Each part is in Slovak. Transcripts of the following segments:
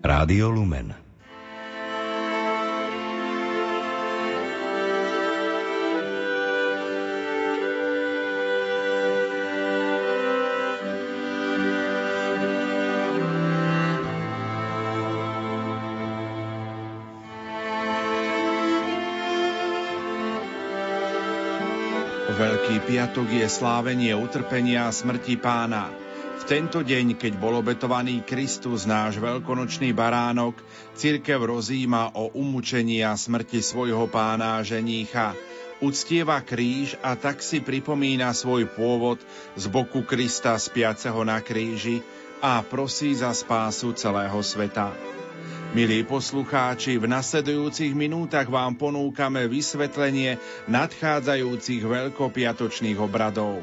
Rádio Lumen. Veľký piatok je slávenie utrpenia a smrti pána. Tento deň, keď bol obetovaný Kristus, náš veľkonočný baránok, církev rozíma o umúčení a smrti svojho pána a ženícha. Uctieva kríž a tak si pripomína svoj pôvod z boku Krista spiaceho na kríži a prosí za spásu celého sveta. Milí poslucháči, v nasledujúcich minútach vám ponúkame vysvetlenie nadchádzajúcich veľkopiatočných obradov.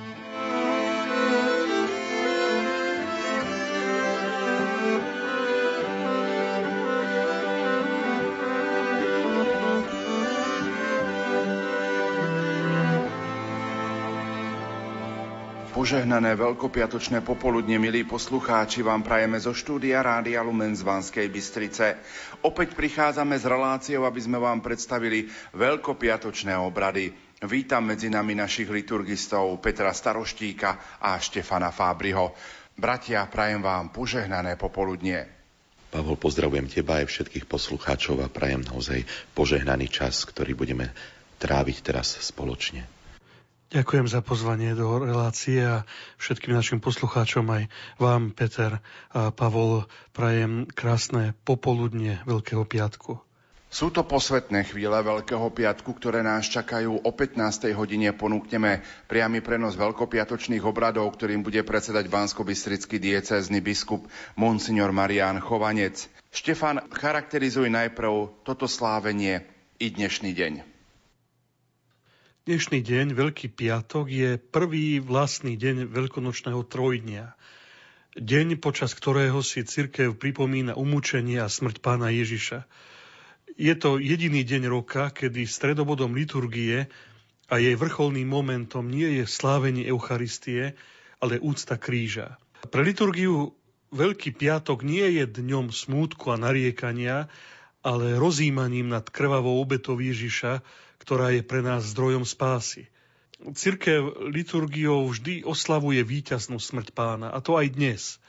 Požehnané veľkopiatočné popoludne, milí poslucháči, vám prajeme zo štúdia Rádia Lumen z Vanskej Bystrice. Opäť prichádzame s reláciou, aby sme vám predstavili veľkopiatočné obrady. Vítam medzi nami našich liturgistov Petra Staroštíka a Štefana Fábriho. Bratia, prajem vám požehnané popoludnie. Pavol, pozdravujem teba aj všetkých poslucháčov a prajem naozaj požehnaný čas, ktorý budeme tráviť teraz spoločne. Ďakujem za pozvanie do relácie a všetkým našim poslucháčom aj vám, Peter a Pavol, prajem krásne popoludne Veľkého piatku. Sú to posvetné chvíle Veľkého piatku, ktoré nás čakajú. O 15. hodine ponúkneme priamy prenos veľkopiatočných obradov, ktorým bude predsedať bansko-bystrický diecézny biskup Monsignor Marián Chovanec. Štefan, charakterizuj najprv toto slávenie i dnešný deň. Dnešný deň, Veľký piatok, je prvý vlastný deň veľkonočného trojdnia. Deň, počas ktorého si cirkev pripomína umúčenie a smrť pána Ježiša. Je to jediný deň roka, kedy stredobodom liturgie a jej vrcholným momentom nie je slávenie Eucharistie, ale úcta kríža. Pre liturgiu Veľký piatok nie je dňom smútku a nariekania, ale rozímaním nad krvavou obetou Ježiša, ktorá je pre nás zdrojom spásy. Cirkev liturgiou vždy oslavuje víťaznú smrť pána, a to aj dnes.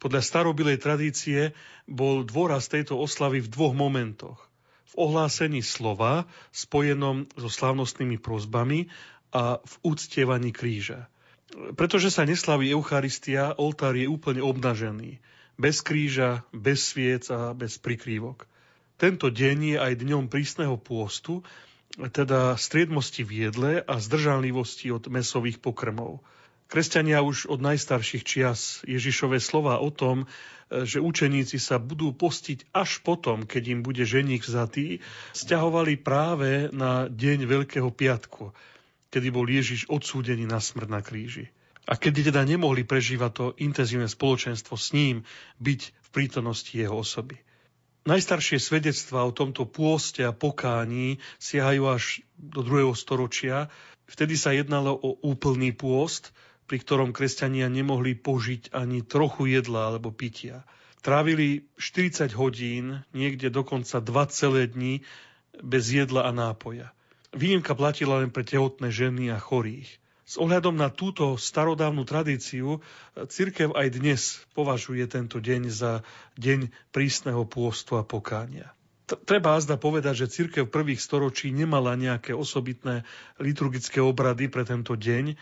Podľa starobilej tradície bol dôraz tejto oslavy v dvoch momentoch. V ohlásení slova, spojenom so slávnostnými prozbami a v úctievaní kríža. Pretože sa neslaví Eucharistia, oltár je úplne obnažený. Bez kríža, bez sviec a bez prikrývok. Tento deň je aj dňom prísneho pôstu, teda striedmosti v jedle a zdržanlivosti od mesových pokrmov. Kresťania už od najstarších čias Ježišové slova o tom, že učeníci sa budú postiť až potom, keď im bude ženík vzatý, stiahovali práve na deň Veľkého piatku, kedy bol Ježiš odsúdený na smrť na kríži. A kedy teda nemohli prežívať to intenzívne spoločenstvo s ním, byť v prítomnosti jeho osoby. Najstaršie svedectvá o tomto pôste a pokání siahajú až do druhého storočia. Vtedy sa jednalo o úplný pôst, pri ktorom kresťania nemohli požiť ani trochu jedla alebo pitia. Trávili 40 hodín, niekde dokonca dva celé dni bez jedla a nápoja. Výnimka platila len pre tehotné ženy a chorých. S ohľadom na túto starodávnu tradíciu cirkev aj dnes považuje tento deň za deň prísneho pôstu a pokánia. Treba azda povedať, že cirkev prvých storočí nemala nejaké osobitné liturgické obrady pre tento deň,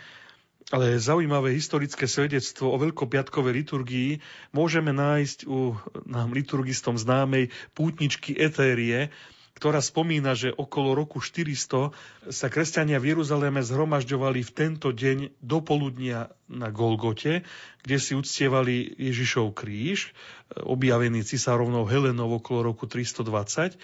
ale zaujímavé historické svedectvo o veľkopiatkovej liturgii môžeme nájsť u nám liturgistom známej pútničky Etérie, ktorá spomína, že okolo roku 400 sa kresťania v Jeruzaléme zhromažďovali v tento deň do poludnia na Golgote, kde si uctievali Ježišov kríž, objavený cisárovnou Helenou okolo roku 320.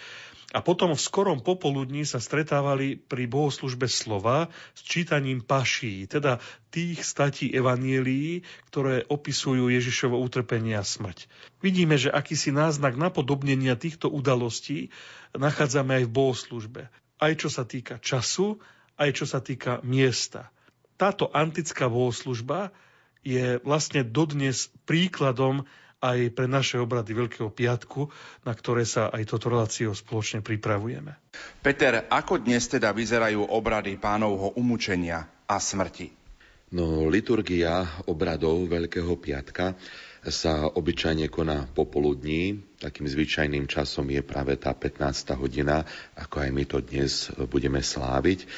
A potom v skorom popoludní sa stretávali pri bohoslužbe slova s čítaním paší, teda tých statí evanielií, ktoré opisujú Ježišovo utrpenie a smrť. Vidíme, že akýsi náznak napodobnenia týchto udalostí nachádzame aj v bohoslužbe. Aj čo sa týka času, aj čo sa týka miesta. Táto antická bohoslužba je vlastne dodnes príkladom aj pre naše obrady Veľkého piatku, na ktoré sa aj toto reláciou spoločne pripravujeme. Peter, ako dnes teda vyzerajú obrady pánovho umúčenia a smrti? No, liturgia obradov Veľkého piatka sa obyčajne koná popoludní. Takým zvyčajným časom je práve tá 15. hodina, ako aj my to dnes budeme sláviť.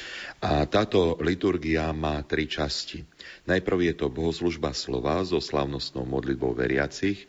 A táto liturgia má tri časti. Najprv je to bohoslužba slova so slavnostnou modlitbou veriacich,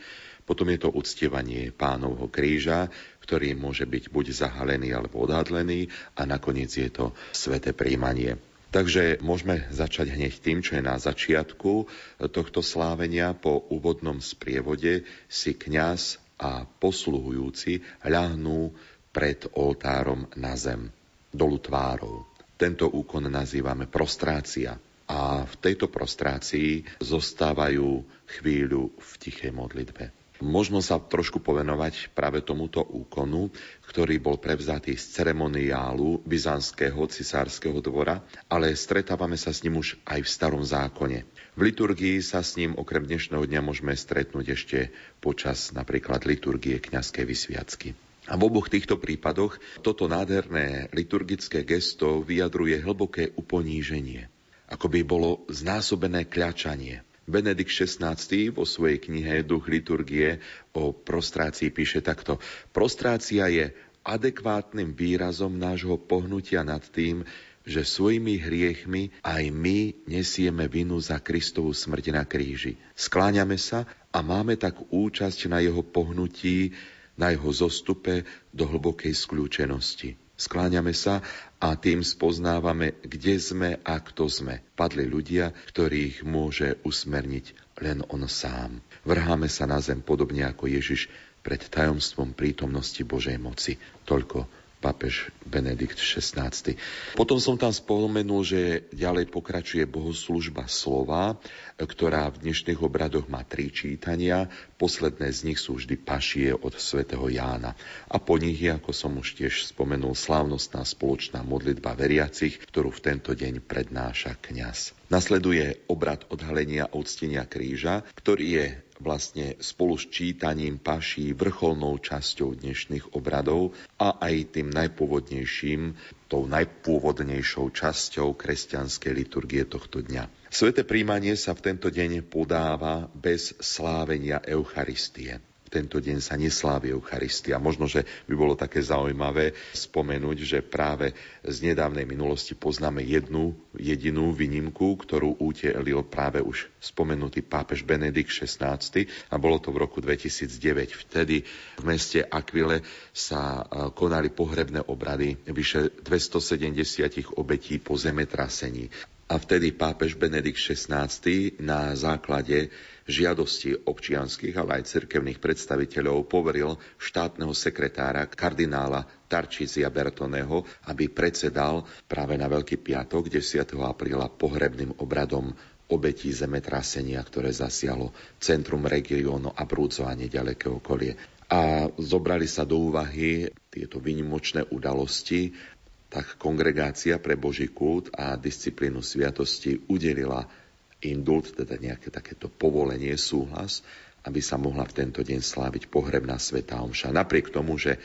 potom je to uctievanie pánovho kríža, ktorý môže byť buď zahalený alebo odhadlený a nakoniec je to sveté príjmanie. Takže môžeme začať hneď tým, čo je na začiatku tohto slávenia. Po úvodnom sprievode si kňaz a posluhujúci ľahnú pred oltárom na zem, dolu tvárou. Tento úkon nazývame prostrácia. A v tejto prostrácii zostávajú chvíľu v tichej modlitbe. Možno sa trošku povenovať práve tomuto úkonu, ktorý bol prevzatý z ceremoniálu byzantského cisárskeho dvora, ale stretávame sa s ním už aj v starom zákone. V liturgii sa s ním okrem dnešného dňa môžeme stretnúť ešte počas napríklad liturgie kňazskej vysviacky. A v oboch týchto prípadoch toto nádherné liturgické gesto vyjadruje hlboké uponíženie, ako by bolo znásobené kľačanie, Benedikt XVI vo svojej knihe Duch liturgie o prostrácii píše takto. Prostrácia je adekvátnym výrazom nášho pohnutia nad tým, že svojimi hriechmi aj my nesieme vinu za Kristovú smrť na kríži. Skláňame sa a máme tak účasť na jeho pohnutí, na jeho zostupe do hlbokej skľúčenosti. Skláňame sa a tým spoznávame, kde sme a kto sme. Padli ľudia, ktorých môže usmerniť len on sám. Vrháme sa na zem podobne ako Ježiš pred tajomstvom prítomnosti Božej moci. Toľko papež Benedikt XVI. Potom som tam spomenul, že ďalej pokračuje bohoslužba slova, ktorá v dnešných obradoch má tri čítania. Posledné z nich sú vždy pašie od svätého Jána. A po nich je, ako som už tiež spomenul, slávnostná spoločná modlitba veriacich, ktorú v tento deň prednáša kňaz. Nasleduje obrad odhalenia a odstenia kríža, ktorý je vlastne spolu s čítaním paší vrcholnou časťou dnešných obradov a aj tým najpôvodnejším, tou najpôvodnejšou časťou kresťanskej liturgie tohto dňa. Sveté príjmanie sa v tento deň podáva bez slávenia Eucharistie tento deň sa neslávi Eucharistia. Možno, že by bolo také zaujímavé spomenúť, že práve z nedávnej minulosti poznáme jednu jedinú výnimku, ktorú utielil práve už spomenutý pápež Benedikt XVI a bolo to v roku 2009. Vtedy v meste Aquile sa e, konali pohrebné obrady vyše 270 obetí po zemetrasení. A vtedy pápež Benedikt XVI na základe žiadosti občianských, ale aj cirkevných predstaviteľov poveril štátneho sekretára kardinála Tarčízia Bertoneho, aby predsedal práve na Veľký piatok 10. apríla pohrebným obradom obetí zemetrasenia, ktoré zasialo centrum regiónu a Brúco a nedaleké okolie. A zobrali sa do úvahy tieto výnimočné udalosti tak kongregácia pre Boží kult a disciplínu sviatosti udelila indult, teda nejaké takéto povolenie, súhlas, aby sa mohla v tento deň sláviť pohrebná sveta omša. Napriek tomu, že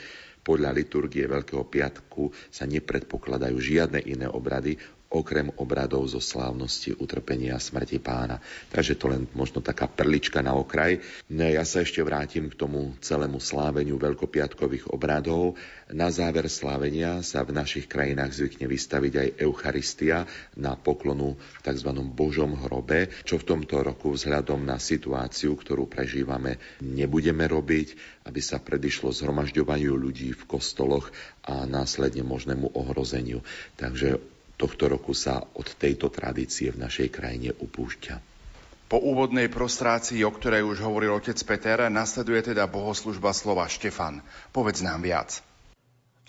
podľa liturgie Veľkého piatku sa nepredpokladajú žiadne iné obrady, okrem obradov zo slávnosti utrpenia smrti pána. Takže to len možno taká perlička na okraj. Ja sa ešte vrátim k tomu celému sláveniu veľkopiatkových obradov. Na záver slávenia sa v našich krajinách zvykne vystaviť aj Eucharistia na poklonu v tzv. Božom hrobe, čo v tomto roku vzhľadom na situáciu, ktorú prežívame, nebudeme robiť, aby sa predišlo zhromažďovaniu ľudí v kostoloch a následne možnému ohrozeniu. Takže tohto roku sa od tejto tradície v našej krajine upúšťa. Po úvodnej prostrácii, o ktorej už hovoril otec Peter, nasleduje teda bohoslužba slova Štefan. Povedz nám viac.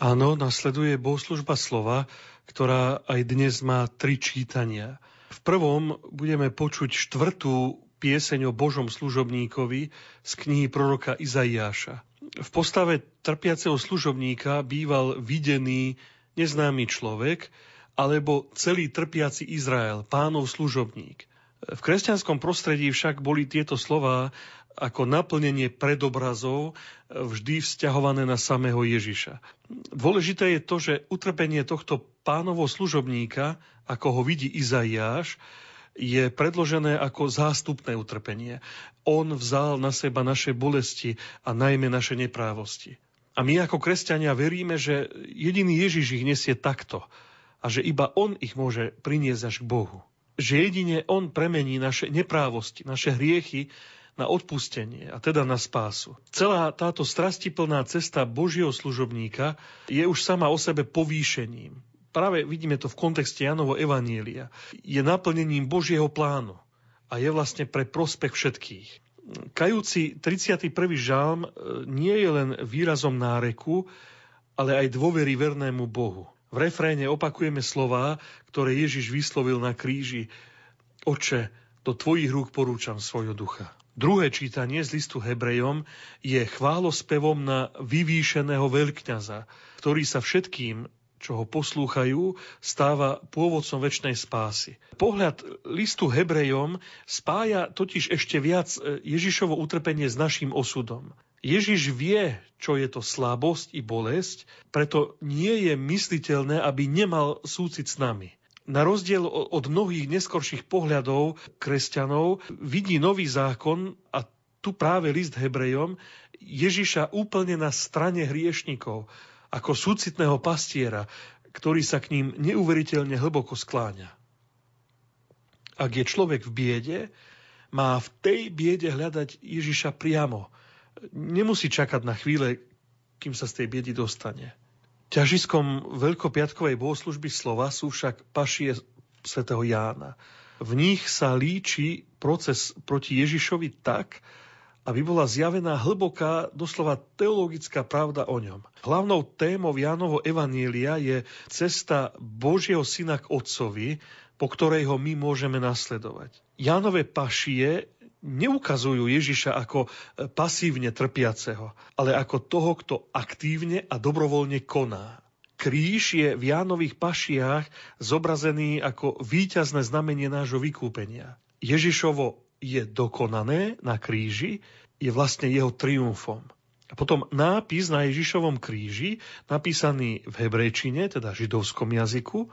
Áno, nasleduje bohoslužba slova, ktorá aj dnes má tri čítania. V prvom budeme počuť štvrtú pieseň o Božom služobníkovi z knihy proroka Izaiáša. V postave trpiaceho služobníka býval videný neznámy človek, alebo celý trpiaci Izrael, pánov služobník – v kresťanskom prostredí však boli tieto slová ako naplnenie predobrazov vždy vzťahované na samého Ježiša. Dôležité je to, že utrpenie tohto pánovo služobníka, ako ho vidí Izaiáš, je predložené ako zástupné utrpenie. On vzal na seba naše bolesti a najmä naše neprávosti. A my ako kresťania veríme, že jediný Ježiš ich nesie takto a že iba On ich môže priniesť až k Bohu že jedine On premení naše neprávosti, naše hriechy na odpustenie a teda na spásu. Celá táto strastiplná cesta Božieho služobníka je už sama o sebe povýšením. Práve vidíme to v kontexte Janovo Evanielia. Je naplnením Božieho plánu a je vlastne pre prospech všetkých. Kajúci 31. žalm e, nie je len výrazom náreku, ale aj dôvery vernému Bohu. V refréne opakujeme slová, ktoré Ježiš vyslovil na kríži. Oče, do tvojich rúk porúčam svojho ducha. Druhé čítanie z listu Hebrejom je chválospevom na vyvýšeného veľkňaza, ktorý sa všetkým, čo ho poslúchajú, stáva pôvodcom väčšnej spásy. Pohľad listu Hebrejom spája totiž ešte viac Ježišovo utrpenie s našim osudom. Ježiš vie, čo je to slabosť i bolesť, preto nie je mysliteľné, aby nemal súcit s nami. Na rozdiel od mnohých neskorších pohľadov kresťanov vidí nový zákon a tu práve list Hebrejom Ježiša úplne na strane hriešnikov, ako súcitného pastiera, ktorý sa k ním neuveriteľne hlboko skláňa. Ak je človek v biede, má v tej biede hľadať Ježiša priamo – nemusí čakať na chvíle, kým sa z tej biedy dostane. Ťažiskom veľkopiatkovej bohoslužby slova sú však pašie svätého Jána. V nich sa líči proces proti Ježišovi tak, aby bola zjavená hlboká, doslova teologická pravda o ňom. Hlavnou témou Jánovo Evanielia je cesta Božieho syna k Otcovi, po ktorej ho my môžeme nasledovať. Jánové pašie neukazujú Ježiša ako e, pasívne trpiaceho, ale ako toho, kto aktívne a dobrovoľne koná. Kríž je v Jánových pašiach zobrazený ako víťazné znamenie nášho vykúpenia. Ježišovo je dokonané na kríži, je vlastne jeho triumfom. A potom nápis na Ježišovom kríži, napísaný v hebrejčine, teda židovskom jazyku,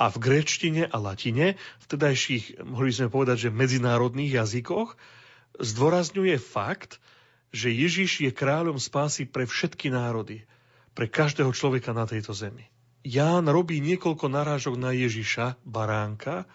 a v gréčtine a latine, v tedajších, mohli sme povedať, že medzinárodných jazykoch, zdôrazňuje fakt, že Ježiš je kráľom spásy pre všetky národy, pre každého človeka na tejto zemi. Ján robí niekoľko narážok na Ježiša, baránka,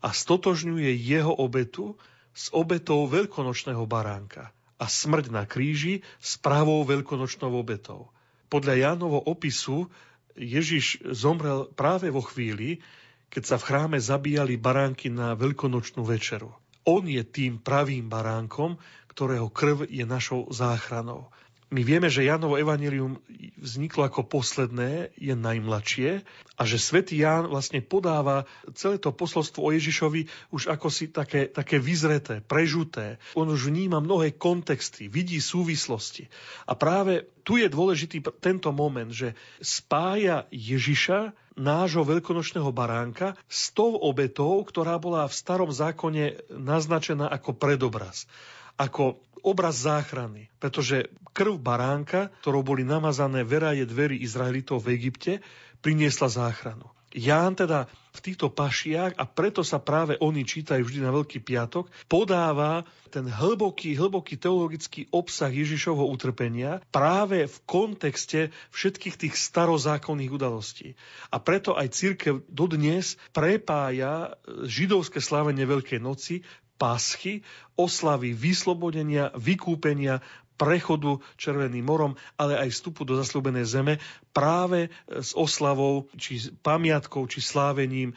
a stotožňuje jeho obetu s obetou veľkonočného baránka a smrť na kríži s pravou veľkonočnou obetou. Podľa Jánovo opisu Ježiš zomrel práve vo chvíli, keď sa v chráme zabíjali baránky na veľkonočnú večeru. On je tým pravým baránkom, ktorého krv je našou záchranou. My vieme, že Jánovo evanilium vzniklo ako posledné, je najmladšie a že svätý Ján vlastne podáva celé to posolstvo o Ježišovi už ako si také, také vyzreté, prežuté. On už vníma mnohé kontexty, vidí súvislosti. A práve tu je dôležitý tento moment, že spája Ježiša nášho veľkonočného baránka s tou obetou, ktorá bola v starom zákone naznačená ako predobraz ako obraz záchrany, pretože krv baránka, ktorou boli namazané veraje dvery Izraelitov v Egypte, priniesla záchranu. Ján teda v týchto pašiach, a preto sa práve oni čítajú vždy na Veľký piatok, podáva ten hlboký, hlboký teologický obsah Ježišovho utrpenia práve v kontexte všetkých tých starozákonných udalostí. A preto aj církev dodnes prepája židovské slávenie Veľkej noci paschy, oslavy vyslobodenia, vykúpenia, prechodu Červeným morom, ale aj vstupu do zasľúbenej zeme práve s oslavou, či pamiatkou, či slávením e,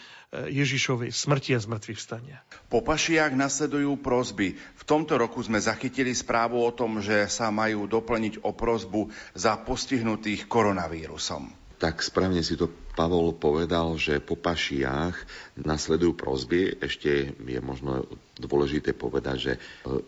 Ježišovej smrti a zmrtvých vstania. Po pašiach nasledujú prozby. V tomto roku sme zachytili správu o tom, že sa majú doplniť o prozbu za postihnutých koronavírusom tak správne si to Pavol povedal, že po pašiach nasledujú prozby. Ešte je možno dôležité povedať, že e,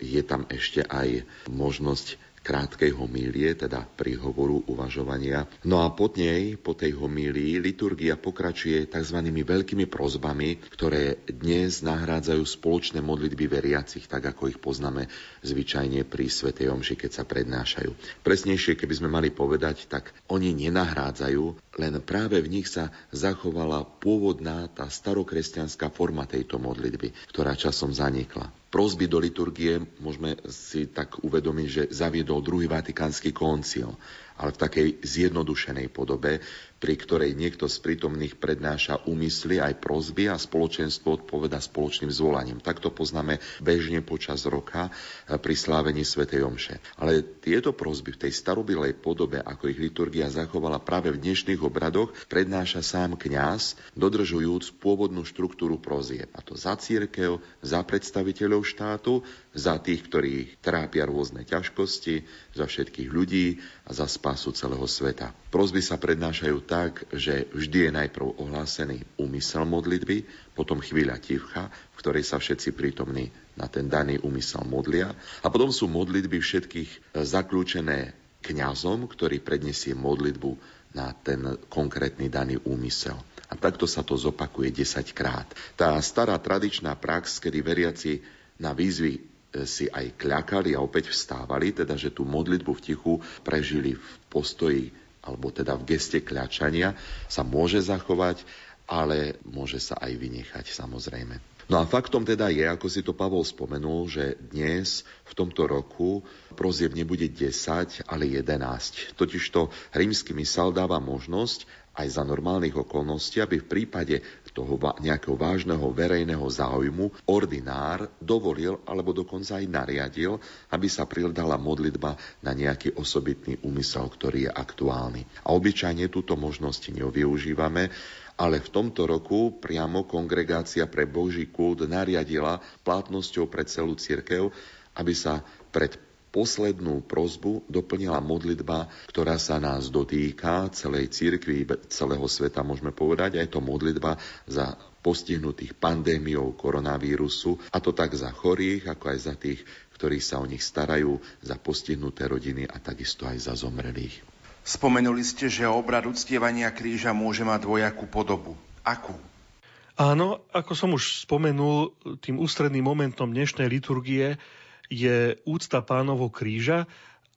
je tam ešte aj možnosť krátkej homílie, teda príhovoru uvažovania. No a pod nej, po tej homílii, liturgia pokračuje tzv. veľkými prozbami, ktoré dnes nahrádzajú spoločné modlitby veriacich, tak ako ich poznáme zvyčajne pri Svetej Omši, keď sa prednášajú. Presnejšie, keby sme mali povedať, tak oni nenahrádzajú, len práve v nich sa zachovala pôvodná tá starokresťanská forma tejto modlitby, ktorá časom zanikla prosby do liturgie môžeme si tak uvedomiť, že zaviedol druhý vatikánsky koncil ale v takej zjednodušenej podobe, pri ktorej niekto z prítomných prednáša úmysly aj prozby a spoločenstvo odpoveda spoločným zvolaním. Takto poznáme bežne počas roka eh, pri slávení Sv. Omše. Ale tieto prozby v tej starobilej podobe, ako ich liturgia zachovala práve v dnešných obradoch, prednáša sám kňaz, dodržujúc pôvodnú štruktúru prozie. A to za církev, za predstaviteľov štátu, za tých, ktorí trápia rôzne ťažkosti, za všetkých ľudí a za spásu celého sveta. Prozby sa prednášajú tak, že vždy je najprv ohlásený úmysel modlitby, potom chvíľa ticha, v ktorej sa všetci prítomní na ten daný úmysel modlia a potom sú modlitby všetkých e, zaklúčené kňazom, ktorý predniesie modlitbu na ten konkrétny daný úmysel. A takto sa to zopakuje 10 krát. Tá stará tradičná prax, kedy veriaci na výzvy si aj kľakali a opäť vstávali, teda že tú modlitbu v tichu prežili v postoji alebo teda v geste kľačania, sa môže zachovať, ale môže sa aj vynechať samozrejme. No a faktom teda je, ako si to Pavol spomenul, že dnes v tomto roku prozieb nebude 10, ale 11. Totižto rímsky mysel dáva možnosť aj za normálnych okolností, aby v prípade toho nejakého vážneho verejného záujmu ordinár dovolil alebo dokonca aj nariadil, aby sa pridala modlitba na nejaký osobitný úmysel, ktorý je aktuálny. A obyčajne túto možnosť nevyužívame, ale v tomto roku priamo kongregácia pre Boží kult nariadila platnosťou pre celú cirkev, aby sa pred poslednú prozbu doplnila modlitba, ktorá sa nás dotýka, celej cirkvi, celého sveta môžeme povedať, a je to modlitba za postihnutých pandémiou koronavírusu, a to tak za chorých, ako aj za tých, ktorí sa o nich starajú, za postihnuté rodiny a takisto aj za zomrelých. Spomenuli ste, že obrad uctievania kríža môže mať dvojakú podobu. Akú? Áno, ako som už spomenul, tým ústredným momentom dnešnej liturgie je úcta pánovho kríža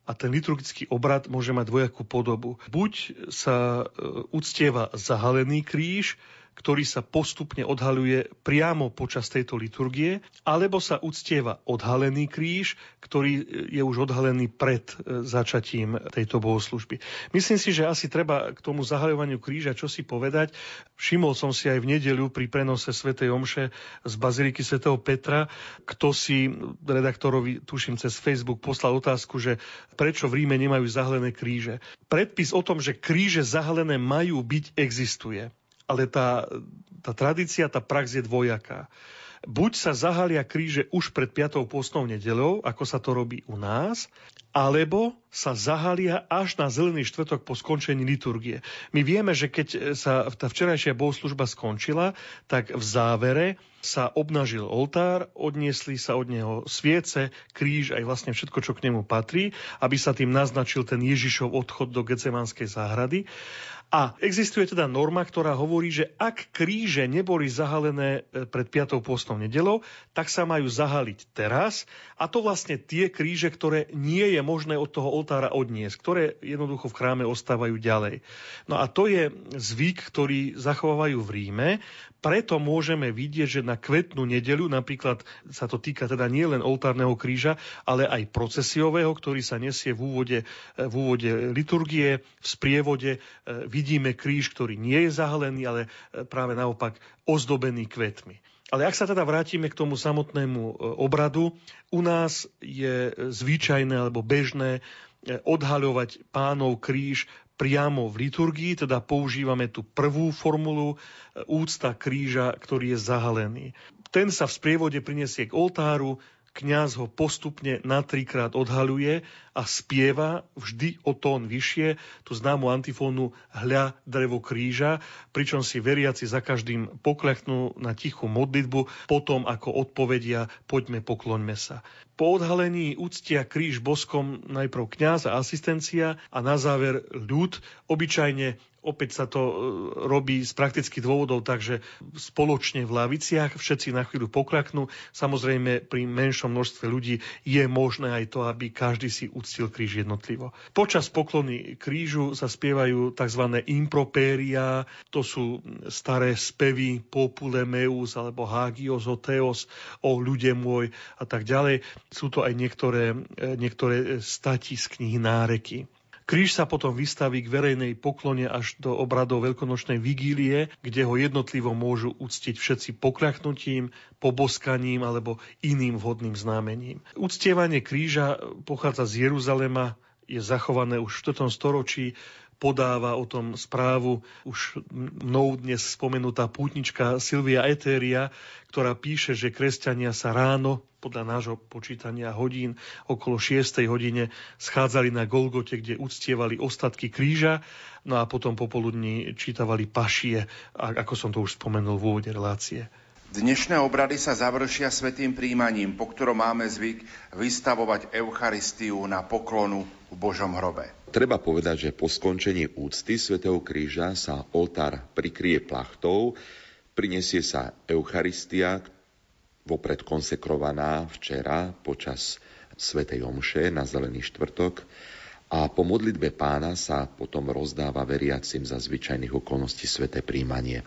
a ten liturgický obrad môže mať dvojakú podobu. Buď sa e, uctieva zahalený kríž, ktorý sa postupne odhaluje priamo počas tejto liturgie, alebo sa uctieva odhalený kríž, ktorý je už odhalený pred e, začatím tejto bohoslužby. Myslím si, že asi treba k tomu zahaľovaniu kríža čo si povedať. Všimol som si aj v nedeľu pri prenose svätej Omše z Baziliky svätého Petra, kto si redaktorovi, tuším, cez Facebook poslal otázku, že prečo v Ríme nemajú zahalené kríže. Predpis o tom, že kríže zahalené majú byť, existuje ale tá, tá tradícia, tá prax je dvojaká. Buď sa zahalia kríže už pred 5. postnou nedelou, ako sa to robí u nás, alebo sa zahalia až na zelený štvrtok po skončení liturgie. My vieme, že keď sa tá včerajšia bohoslužba skončila, tak v závere sa obnažil oltár, odniesli sa od neho sviece, kríž, aj vlastne všetko, čo k nemu patrí, aby sa tým naznačil ten Ježišov odchod do Gecemanskej záhrady. A existuje teda norma, ktorá hovorí, že ak kríže neboli zahalené e, pred 5. postnou nedelou, tak sa majú zahaliť teraz. A to vlastne tie kríže, ktoré nie je možné od toho oltára odniesť, ktoré jednoducho v chráme ostávajú ďalej. No a to je zvyk, ktorý zachovávajú v Ríme. Preto môžeme vidieť, že na kvetnú nedelu, napríklad sa to týka teda nie len oltárneho kríža, ale aj procesiového, ktorý sa nesie v úvode, v úvode liturgie, v sprievode, vidíme kríž, ktorý nie je zahalený, ale práve naopak ozdobený kvetmi. Ale ak sa teda vrátime k tomu samotnému e, obradu, u nás je zvyčajné alebo bežné e, odhaľovať pánov kríž priamo v liturgii, teda používame tú prvú formulu e, úcta kríža, ktorý je zahalený. Ten sa v sprievode prinesie k oltáru, kňaz ho postupne na trikrát odhaľuje a spieva vždy o tón vyššie tú známu antifónu Hľa drevo kríža, pričom si veriaci za každým pokľaknú na tichú modlitbu, potom ako odpovedia poďme pokloňme sa. Po odhalení úctia kríž boskom najprv kňaz a asistencia a na záver ľud, obyčajne Opäť sa to e, robí z praktických dôvodov, takže spoločne v laviciach všetci na chvíľu pokraknú. Samozrejme, pri menšom množstve ľudí je možné aj to, aby každý si uctil kríž jednotlivo. Počas poklony krížu sa spievajú tzv. impropéria, to sú staré spevy Popule Meus alebo Hagios o Teos, o ľude môj a tak ďalej. Sú to aj niektoré, e, niektoré stati z knihy náreky. Kríž sa potom vystaví k verejnej poklone až do obradov veľkonočnej vigílie, kde ho jednotlivo môžu uctiť všetci pokľaknutím, poboskaním alebo iným vhodným známením. Uctievanie kríža pochádza z Jeruzalema, je zachované už v 4. storočí podáva o tom správu už mnou dnes spomenutá pútnička Silvia Etéria, ktorá píše, že kresťania sa ráno podľa nášho počítania hodín okolo 6. hodine schádzali na Golgote, kde uctievali ostatky kríža, no a potom popoludní čítavali pašie, ako som to už spomenul v úvode relácie. Dnešné obrady sa završia svetým príjmaním, po ktorom máme zvyk vystavovať Eucharistiu na poklonu v Božom hrobe. Treba povedať, že po skončení úcty svätého Kríža sa oltár prikrie plachtou, prinesie sa Eucharistia, vopred konsekrovaná včera počas svätej Omše na Zelený štvrtok, a po modlitbe pána sa potom rozdáva veriacim za zvyčajných okolností sveté príjmanie.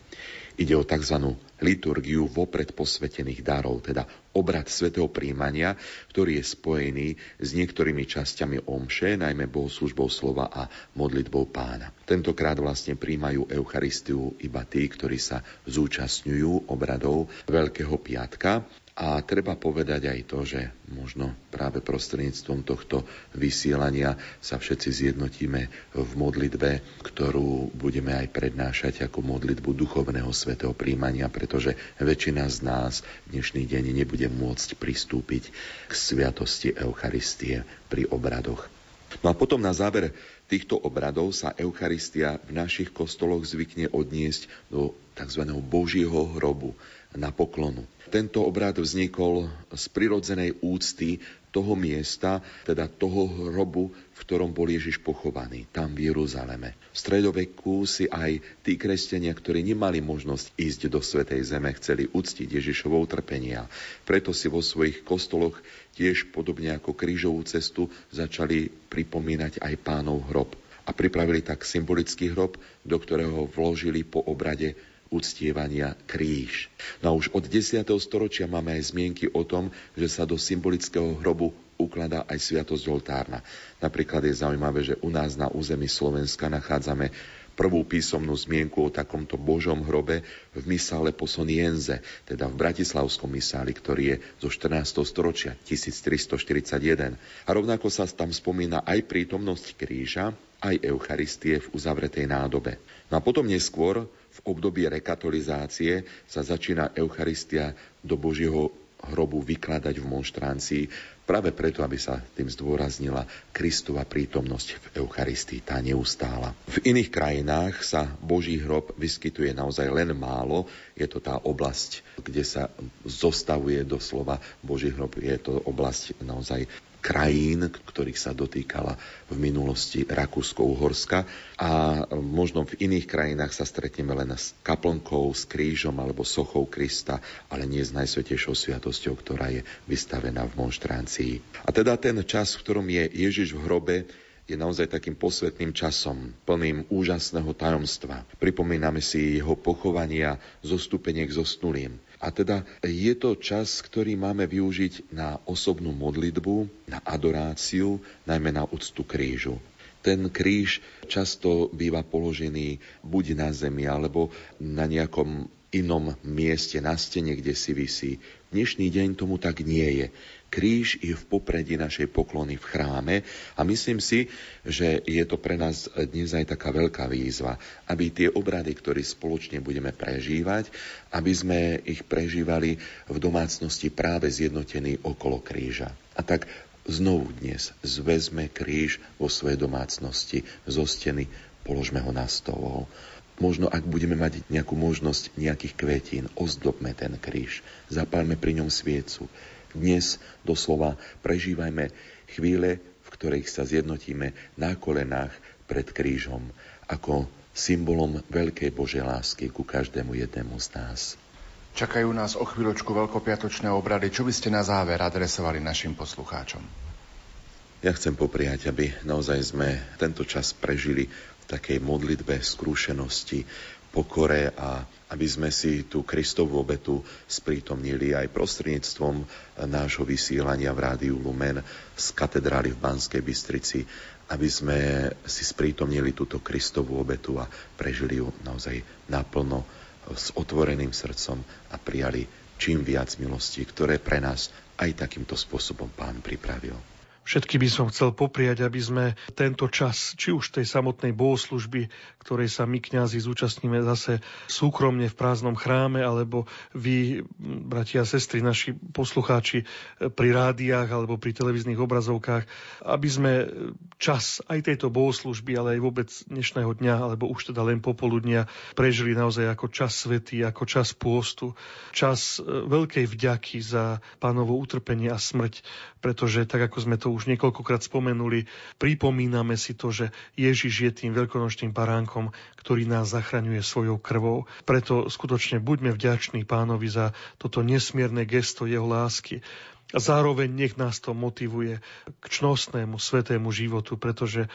Ide o tzv. liturgiu vopred posvetených darov, teda obrad svetého príjmania, ktorý je spojený s niektorými časťami omše, najmä bohoslužbou slova a modlitbou pána. Tentokrát vlastne príjmajú Eucharistiu iba tí, ktorí sa zúčastňujú obradov Veľkého piatka a treba povedať aj to, že možno práve prostredníctvom tohto vysielania sa všetci zjednotíme v modlitbe, ktorú budeme aj prednášať ako modlitbu duchovného svetého príjmania, pretože väčšina z nás dnešný deň nebude môcť pristúpiť k sviatosti Eucharistie pri obradoch. No a potom na záver týchto obradov sa Eucharistia v našich kostoloch zvykne odniesť do tzv. Božieho hrobu na poklonu. Tento obrad vznikol z prirodzenej úcty toho miesta, teda toho hrobu, v ktorom bol Ježiš pochovaný, tam v Jeruzaleme. V stredoveku si aj tí kresťania, ktorí nemali možnosť ísť do Svetej Zeme, chceli uctiť Ježišovo utrpenia. Preto si vo svojich kostoloch tiež podobne ako krížovú cestu začali pripomínať aj pánov hrob. A pripravili tak symbolický hrob, do ktorého vložili po obrade uctievania kríž. No a už od 10. storočia máme aj zmienky o tom, že sa do symbolického hrobu ukladá aj sviatosť oltárna. Napríklad je zaujímavé, že u nás na území Slovenska nachádzame prvú písomnú zmienku o takomto Božom hrobe v misále Posonienze, teda v Bratislavskom misáli, ktorý je zo 14. storočia 1341. A rovnako sa tam spomína aj prítomnosť kríža, aj Eucharistie v uzavretej nádobe. No a potom neskôr v období rekatolizácie sa začína Eucharistia do Božieho hrobu vykladať v monštrancii, práve preto, aby sa tým zdôraznila Kristova prítomnosť v Eucharistii, tá neustála. V iných krajinách sa Boží hrob vyskytuje naozaj len málo. Je to tá oblasť, kde sa zostavuje doslova Boží hrob. Je to oblasť naozaj krajín, ktorých sa dotýkala v minulosti Rakúsko-Uhorska a možno v iných krajinách sa stretneme len s kaplnkou, s krížom alebo sochou Krista, ale nie s najsvetejšou sviatosťou, ktorá je vystavená v monštráncii. A teda ten čas, v ktorom je Ježiš v hrobe, je naozaj takým posvetným časom, plným úžasného tajomstva. Pripomíname si jeho pochovania, zostúpenie k zosnulým. A teda je to čas, ktorý máme využiť na osobnú modlitbu, na adoráciu, najmä na úctu krížu. Ten kríž často býva položený buď na zemi, alebo na nejakom inom mieste na stene, kde si vysí. Dnešný deň tomu tak nie je. Kríž je v popredí našej poklony v chráme a myslím si, že je to pre nás dnes aj taká veľká výzva, aby tie obrady, ktoré spoločne budeme prežívať, aby sme ich prežívali v domácnosti práve zjednotení okolo kríža. A tak znovu dnes zvezme kríž vo svojej domácnosti zo steny, položme ho na stôl. Možno ak budeme mať nejakú možnosť nejakých kvetín, ozdobme ten kríž, zapálme pri ňom sviecu. Dnes doslova prežívajme chvíle, v ktorých sa zjednotíme na kolenách pred krížom ako symbolom veľkej Božej lásky ku každému jednému z nás. Čakajú nás o chvíľočku veľkopiatočné obrady. Čo by ste na záver adresovali našim poslucháčom? Ja chcem popriať, aby naozaj sme tento čas prežili v takej modlitbe skrúšenosti, pokore a aby sme si tú Kristovú obetu sprítomnili aj prostredníctvom nášho vysielania v Rádiu Lumen z katedrály v Banskej Bystrici, aby sme si sprítomnili túto Kristovú obetu a prežili ju naozaj naplno s otvoreným srdcom a prijali čím viac milostí, ktoré pre nás aj takýmto spôsobom Pán pripravil. Všetky by som chcel popriať, aby sme tento čas, či už tej samotnej bohoslužby, ktorej sa my kňazi zúčastníme zase súkromne v prázdnom chráme, alebo vy, bratia a sestry, naši poslucháči pri rádiách alebo pri televíznych obrazovkách, aby sme čas aj tejto bohoslužby, ale aj vôbec dnešného dňa, alebo už teda len popoludnia, prežili naozaj ako čas svety, ako čas pôstu, čas veľkej vďaky za pánovo utrpenie a smrť, pretože tak ako sme to už niekoľkokrát spomenuli, pripomíname si to, že Ježiš je tým veľkonočným baránkom, ktorý nás zachraňuje svojou krvou. Preto skutočne buďme vďační pánovi za toto nesmierne gesto jeho lásky. A zároveň nech nás to motivuje k čnostnému, svetému životu, pretože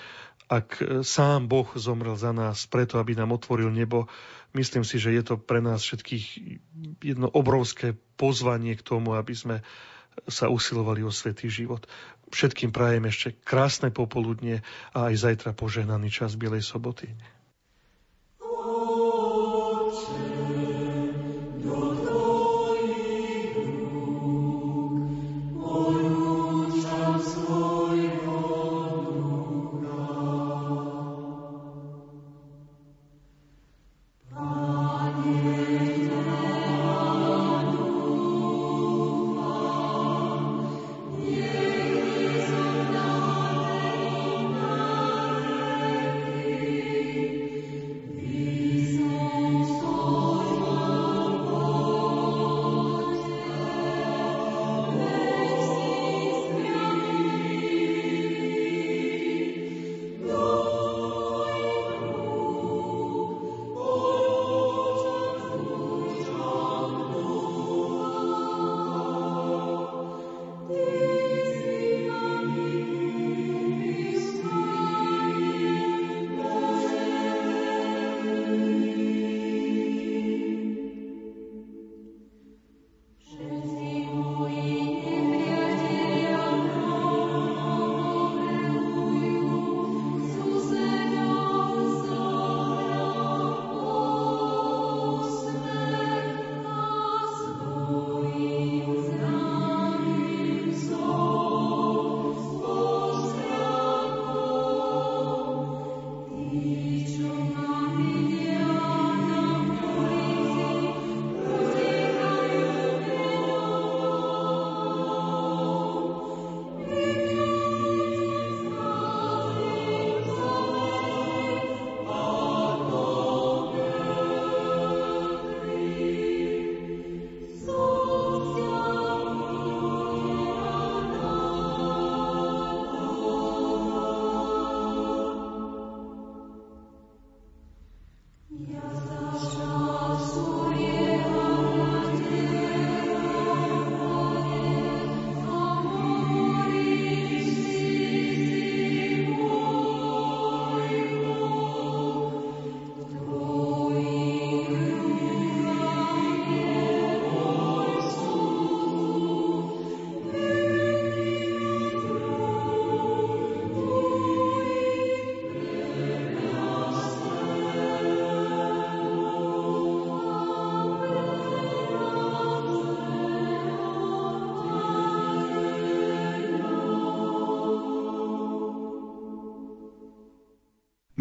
ak sám Boh zomrel za nás preto, aby nám otvoril nebo, myslím si, že je to pre nás všetkých jedno obrovské pozvanie k tomu, aby sme sa usilovali o svetý život. Všetkým prajem ešte krásne popoludnie a aj zajtra požehnaný čas Bielej soboty.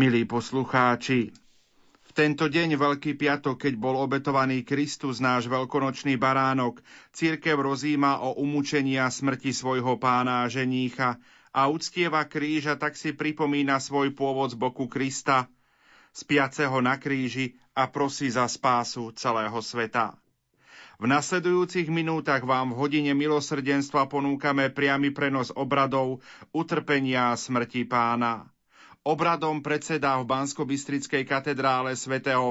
Milí poslucháči, v tento deň Veľký piatok, keď bol obetovaný Kristus, náš veľkonočný baránok, církev rozíma o umúčení a smrti svojho pána a ženícha a uctieva kríža, tak si pripomína svoj pôvod z boku Krista, spiaceho na kríži a prosí za spásu celého sveta. V nasledujúcich minútach vám v hodine milosrdenstva ponúkame priamy prenos obradov, utrpenia a smrti pána. Obradom predseda v Bansko-Bystrickej katedrále svätého